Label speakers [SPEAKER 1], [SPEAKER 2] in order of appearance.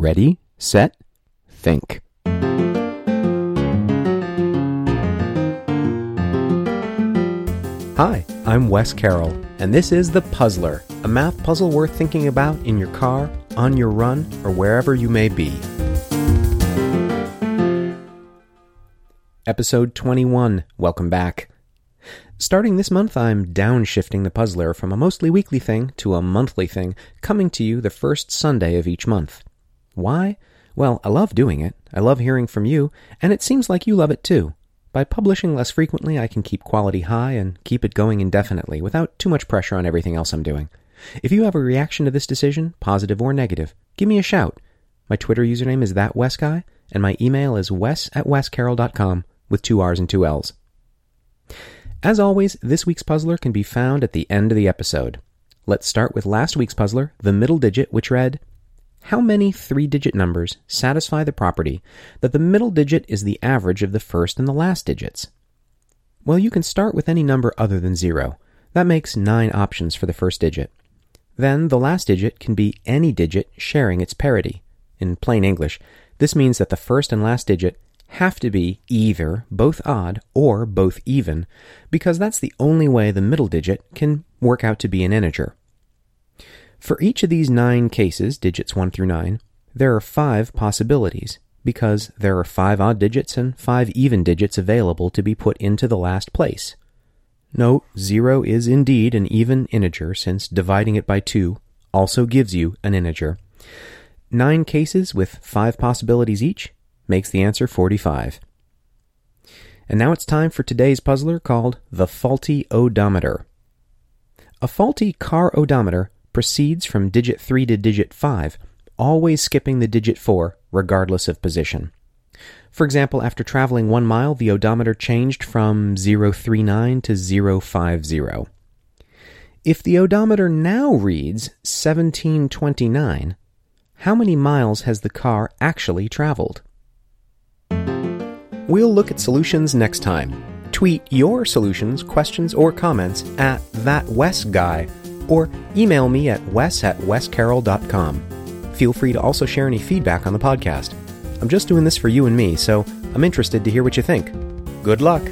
[SPEAKER 1] Ready, set, think. Hi, I'm Wes Carroll, and this is The Puzzler, a math puzzle worth thinking about in your car, on your run, or wherever you may be. Episode 21. Welcome back. Starting this month, I'm downshifting the puzzler from a mostly weekly thing to a monthly thing, coming to you the first Sunday of each month. Why? Well, I love doing it. I love hearing from you, and it seems like you love it too. By publishing less frequently, I can keep quality high and keep it going indefinitely without too much pressure on everything else I'm doing. If you have a reaction to this decision, positive or negative, give me a shout. My Twitter username is thatwesguy, and my email is wes at wescarroll.com with two R's and two L's. As always, this week's puzzler can be found at the end of the episode. Let's start with last week's puzzler, the middle digit, which read, how many three digit numbers satisfy the property that the middle digit is the average of the first and the last digits? Well, you can start with any number other than zero. That makes nine options for the first digit. Then the last digit can be any digit sharing its parity. In plain English, this means that the first and last digit have to be either both odd or both even, because that's the only way the middle digit can work out to be an integer. For each of these nine cases, digits 1 through 9, there are five possibilities, because there are five odd digits and five even digits available to be put into the last place. Note, 0 is indeed an even integer, since dividing it by 2 also gives you an integer. Nine cases with five possibilities each makes the answer 45. And now it's time for today's puzzler called the faulty odometer. A faulty car odometer proceeds from digit 3 to digit 5, always skipping the digit 4, regardless of position. For example, after traveling one mile, the odometer changed from 039 to 050. If the odometer now reads 1729, how many miles has the car actually traveled? We'll look at solutions next time. Tweet your solutions, questions, or comments at thatwesguy or email me at wes at wescarroll.com. Feel free to also share any feedback on the podcast. I'm just doing this for you and me, so I'm interested to hear what you think. Good luck!